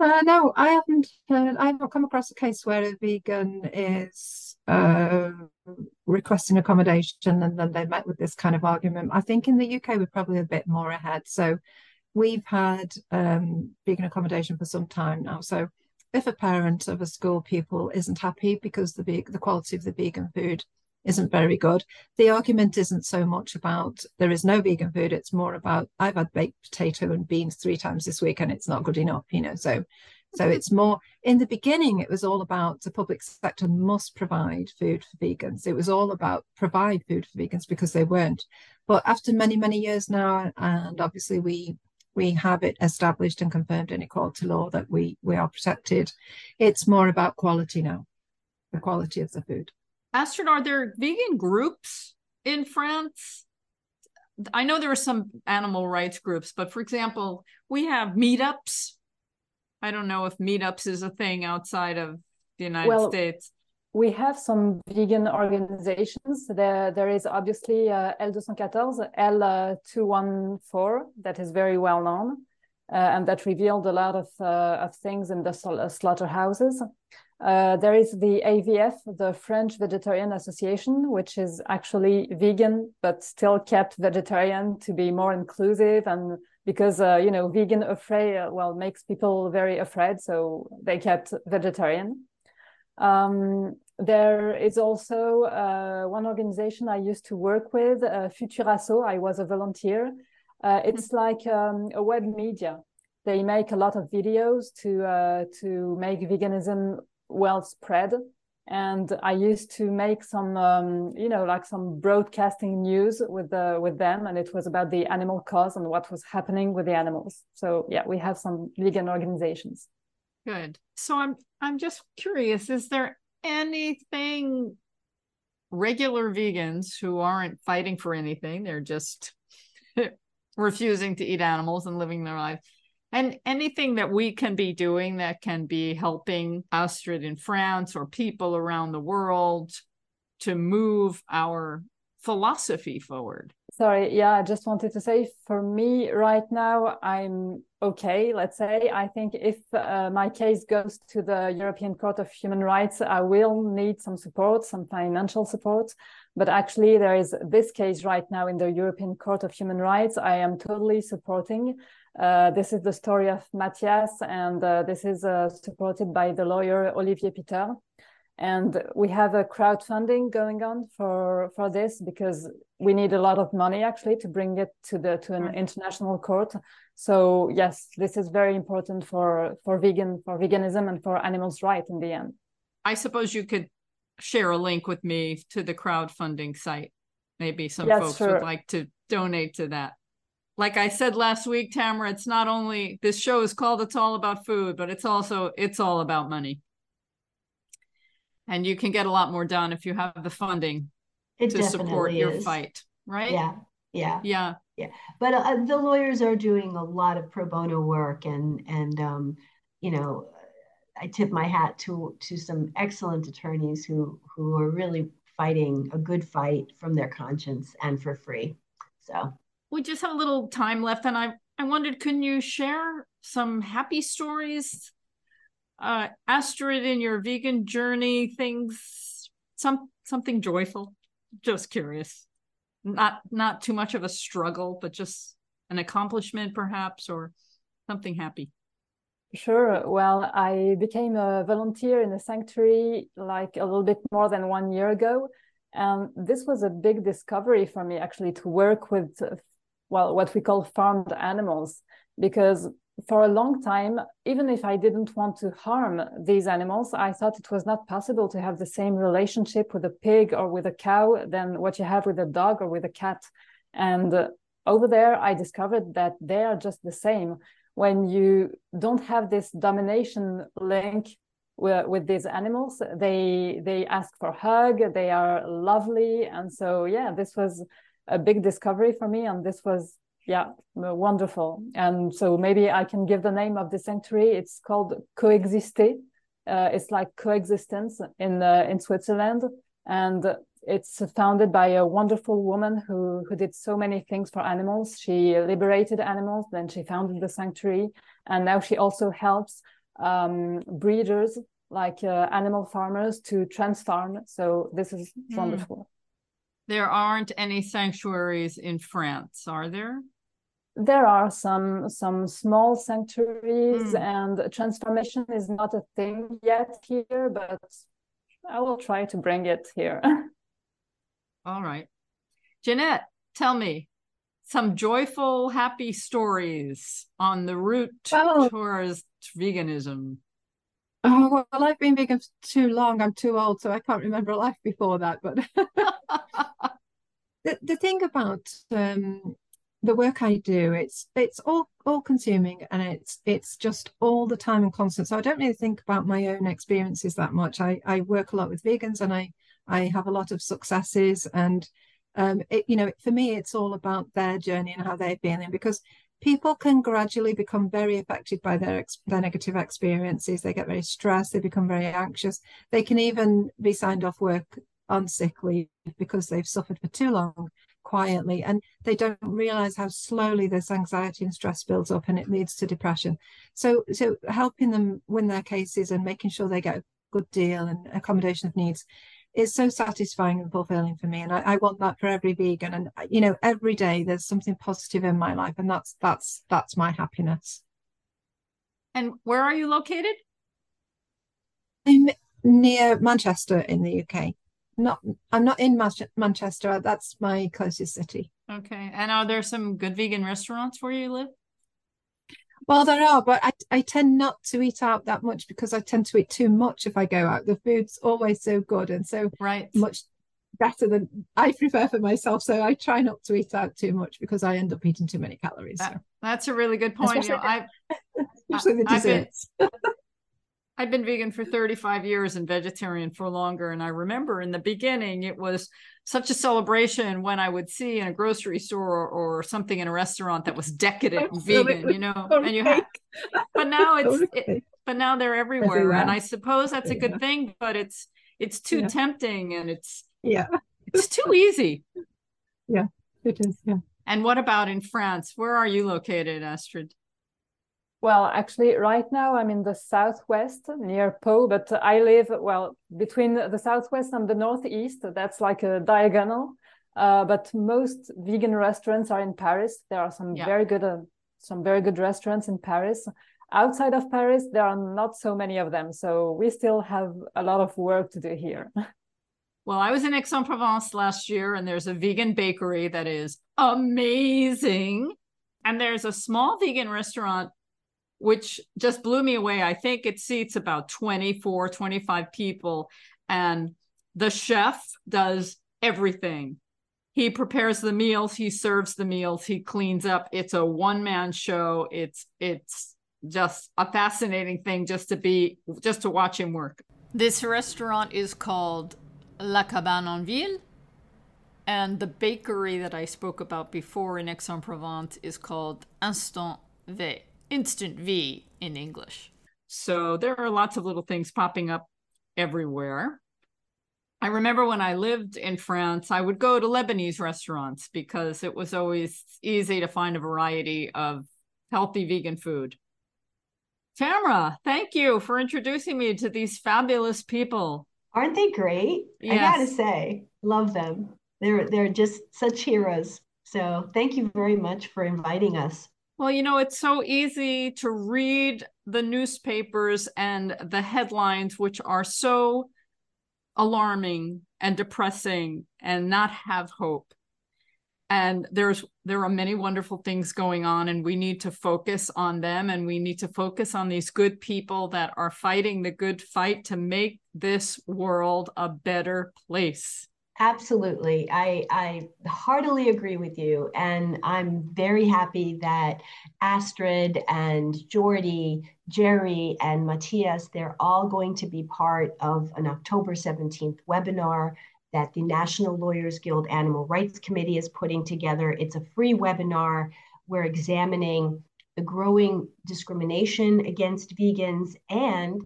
Uh, no, I haven't. Uh, I've not come across a case where a vegan is uh, requesting accommodation and then they met with this kind of argument. I think in the UK we're probably a bit more ahead. So we've had um, vegan accommodation for some time now. So if a parent of a school pupil isn't happy because the the quality of the vegan food isn't very good, the argument isn't so much about there is no vegan food. It's more about I've had baked potato and beans three times this week and it's not good enough. You know, so so mm-hmm. it's more in the beginning, it was all about the public sector must provide food for vegans. It was all about provide food for vegans because they weren't. But after many, many years now, and obviously we we have it established and confirmed in equality law that we we are protected. It's more about quality now, the quality of the food. Astrid, are there vegan groups in France? I know there are some animal rights groups, but for example, we have meetups I don't know if meetups is a thing outside of the United well, States. We have some vegan organizations. There, there is obviously uh, L214, L214, that is very well known, uh, and that revealed a lot of, uh, of things in the uh, slaughterhouses. Uh, there is the AVF, the French Vegetarian Association, which is actually vegan but still kept vegetarian to be more inclusive and because uh, you know vegan afraid uh, well makes people very afraid so they kept vegetarian um, there is also uh, one organization i used to work with uh, futurasso i was a volunteer uh, it's mm-hmm. like um, a web media they make a lot of videos to uh, to make veganism well spread and I used to make some, um, you know, like some broadcasting news with the with them, and it was about the animal cause and what was happening with the animals. So yeah, we have some vegan organizations. Good. So I'm I'm just curious: is there anything regular vegans who aren't fighting for anything? They're just *laughs* refusing to eat animals and living their life and anything that we can be doing that can be helping Astrid in France or people around the world to move our philosophy forward. Sorry, yeah, I just wanted to say for me right now, I'm okay, let's say. I think if uh, my case goes to the European Court of Human Rights, I will need some support, some financial support. But actually, there is this case right now in the European Court of Human Rights. I am totally supporting. Uh, this is the story of Matthias, and uh, this is uh, supported by the lawyer Olivier Peter. And we have a crowdfunding going on for for this because we need a lot of money actually to bring it to the to an mm. international court. So yes, this is very important for for vegan for veganism and for animals' right in the end. I suppose you could share a link with me to the crowdfunding site. Maybe some yes, folks sure. would like to donate to that like I said last week, Tamara, it's not only this show is called It's All About Food, but it's also it's all about money. And you can get a lot more done if you have the funding it to support your is. fight, right? Yeah. Yeah. Yeah. Yeah. But uh, the lawyers are doing a lot of pro bono work and and um you know I tip my hat to to some excellent attorneys who who are really fighting a good fight from their conscience and for free. So we just have a little time left, and I I wondered, can you share some happy stories, uh, Astrid, in your vegan journey? Things, some something joyful. Just curious, not not too much of a struggle, but just an accomplishment, perhaps, or something happy. Sure. Well, I became a volunteer in a sanctuary like a little bit more than one year ago. And this was a big discovery for me, actually, to work with well what we call farmed animals because for a long time even if i didn't want to harm these animals i thought it was not possible to have the same relationship with a pig or with a cow than what you have with a dog or with a cat. And uh, over there i discovered that they are just the same. When you don't have this domination link with, with these animals they they ask for hug they are lovely. And so yeah this was a big discovery for me and this was yeah wonderful. And so maybe i can give the name of the sanctuary. It's called coexister. Uh, it's like coexistence in uh, in switzerland. And it's founded by a wonderful woman who who did so many things for animals. She liberated animals then she founded the sanctuary. And now she also helps um, breeders like uh, animal farmers to transfarm. So this is mm. wonderful. There aren't any sanctuaries in France, are there? There are some some small sanctuaries Mm. and transformation is not a thing yet here but i will try to bring it here *laughs* All right. Jeanette, tell me some joyful, happy stories on the route Well- towards veganism. Oh, well, I've been vegan for too long. I'm too old, so I can't remember life before that. But *laughs* *laughs* the, the thing about um, the work I do, it's it's all all consuming and it's it's just all the time and constant. So I don't really think about my own experiences that much. I, I work a lot with vegans and I I have a lot of successes and um it, you know for me it's all about their journey and how they're feeling because people can gradually become very affected by their their negative experiences. They get very stressed, they become very anxious. They can even be signed off work on sick leave because they've suffered for too long quietly and they don't realize how slowly this anxiety and stress builds up and it leads to depression. So so helping them win their cases and making sure they get a good deal and accommodation of needs is so satisfying and fulfilling for me and I, I want that for every vegan and uh, you know every day there's something positive in my life and that's that's that's my happiness And where are you located? i'm near manchester in the uk not i'm not in manchester that's my closest city Okay. And are there some good vegan restaurants where you live? well there are but I, I tend not to eat out that much because i tend to eat too much if i go out the food's always so good and so Right. much better than *laughs* i prefer for myself so i try not to eat out too much because i end up eating too many calories so. That's a really good point. You know, I've *laughs* especially the I've been- desserts *laughs* I've been vegan for 35 years and vegetarian for longer. And I remember in the beginning, it was such a celebration when I would see in a grocery store or, something in a restaurant that was decadent vegan, you know, and you have, but now *laughs* it's, it, but now they're everywhere. And I suppose that's a good thing, but it's, it's too Yeah. tempting and it's, yeah it's too easy. Yeah, it is yeah And what about in France? Where are you located, Astrid? Well, actually, right now I'm in the southwest near Pau, but I live, well, between the southwest and the northeast. That's like a diagonal. Uh, but most vegan restaurants are in Paris. There are some Yeah. very good, uh, some very good restaurants in Paris. Outside of Paris, there are not so many of them. So we still have a lot of work to do here. *laughs* Well, I was in Aix-en-Provence last year, and there's a vegan bakery that is amazing. And there's a small vegan restaurant which just blew me away. I think it seats about 24, 25 people. And the chef does everything. He prepares the meals, he serves the meals, he cleans up. It's a one-man show. It's it's just a fascinating thing just to be just to watch him work. This restaurant is called La Cabane en Ville. And the bakery that I spoke about before in Aix-en-Provence is called Instant V, Instant V in English. So there are lots of little things popping up everywhere. I remember when I lived in France, I would go to Lebanese restaurants because it was always easy to find a variety of healthy vegan food. Tamara, thank you for introducing me to these fabulous people. Aren't they great? I gotta say, love them. They're they're just such heroes. So thank you very much for inviting us. Well, you know, it's so easy to read the newspapers and the headlines, which are so alarming and depressing and not have hope. And there's there are many wonderful things going on, and we need to focus on them, and we need to focus on these good people that are fighting the good fight to make this world a better place. Absolutely. I, I heartily agree with you. And I'm very happy that Astrid and Jordi, Jerry, and Matthias, they're all going to be part of an October 17th webinar that the National Lawyers Guild Animal Rights Committee is putting together. It's a free webinar. We're examining the growing discrimination against vegans and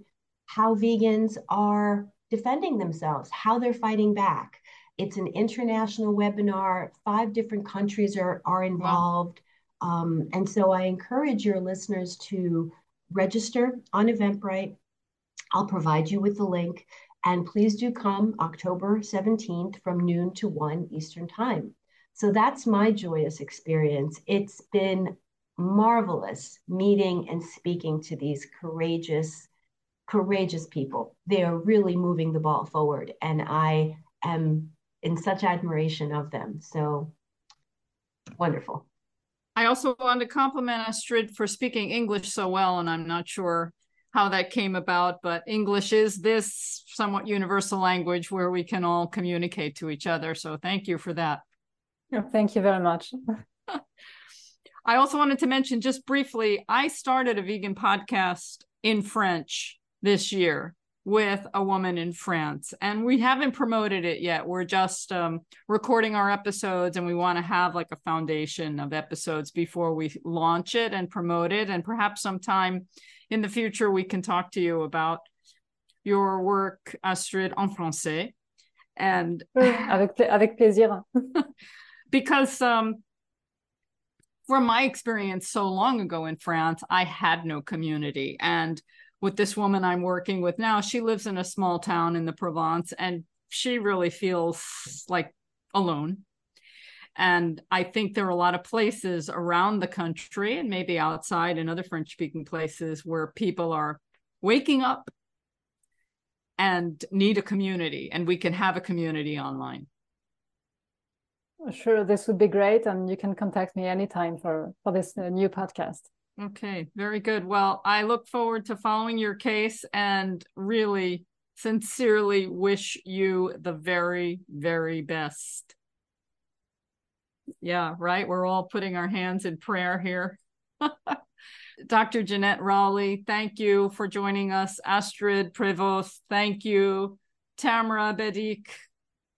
how vegans are defending themselves, how they're fighting back. It's an international webinar. Five different countries are, are involved. Um, and so I encourage your listeners to register on Eventbrite. I'll provide you with the link. And please do come October 17th from noon to 1 Eastern Time. So that's my joyous experience. It's been marvelous meeting and speaking to these courageous, courageous people. They are really moving the ball forward, and I am in such admiration of them. So wonderful. I also want to compliment Astrid for speaking English so well, and I'm not sure how that came about, but English is this somewhat universal language where we can all communicate to each other. So thank you for that. Thank you very much. *laughs* I also wanted to mention just briefly I started a vegan podcast in French this year with a woman in France, and we haven't promoted it yet. We're just um, recording our episodes, and we want to have like a foundation of episodes before we launch it and promote it. And perhaps sometime in the future, we can talk to you about your work, Astrid, en français. And avec, avec plaisir. *laughs* because um, from my experience so long ago in France, I had no community. And with this woman I'm working with now, she lives in a small town in the Provence and she really feels like alone. And I think there are a lot of places around the country and maybe outside in other French speaking places where people are waking up and need a community, and we can have a community online. Sure, this would be great. And you can contact me anytime for, for this uh, new podcast. Okay, very good. Well, I look forward to following your case and really sincerely wish you the very, very best. Yeah, right. We're all putting our hands in prayer here. *laughs* Dr. Jeanette Rowley, thank you for joining us. Astrid Prevost, thank you. Tamara Bedić,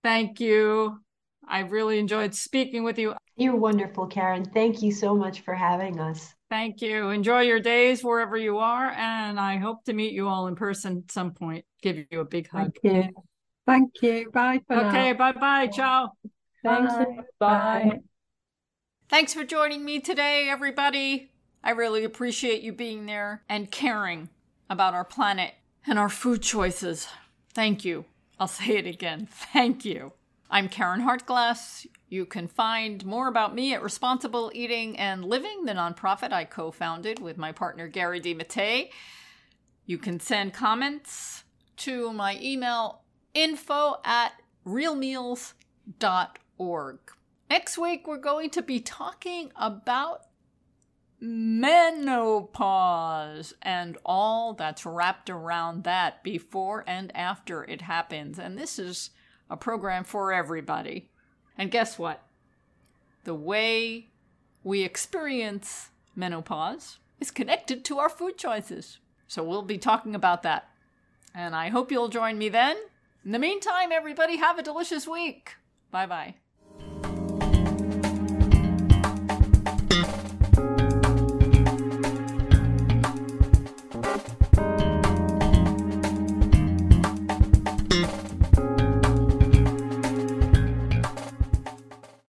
thank you. I really enjoyed speaking with you. You're wonderful, Caryn. Thank you so much for having us. Thank you. Enjoy your days wherever you are. And I hope to meet you all in person at some point. Give you a big hug. Thank you. Thank you. Bye okay, bye bye. Ciao. Thank bye. you. Bye. bye. Thanks for joining me today, everybody. I really appreciate you being there and caring about our planet and our food choices. Thank you. I'll say it again. Thank you. I'm Caryn Hartglass, you can find more about me at Responsible Eating and Living, the nonprofit I co founded with my partner Gary De Mattei. You can send comments to my email info at realmeals.org. Next week, we're going to be talking about menopause and all that's wrapped around that before and after it happens. And this is a program for everybody. And guess what? The way we experience menopause is connected to our food choices. So we'll be talking about that. And I hope you'll join me then. In the meantime, everybody, have a delicious week. Bye bye.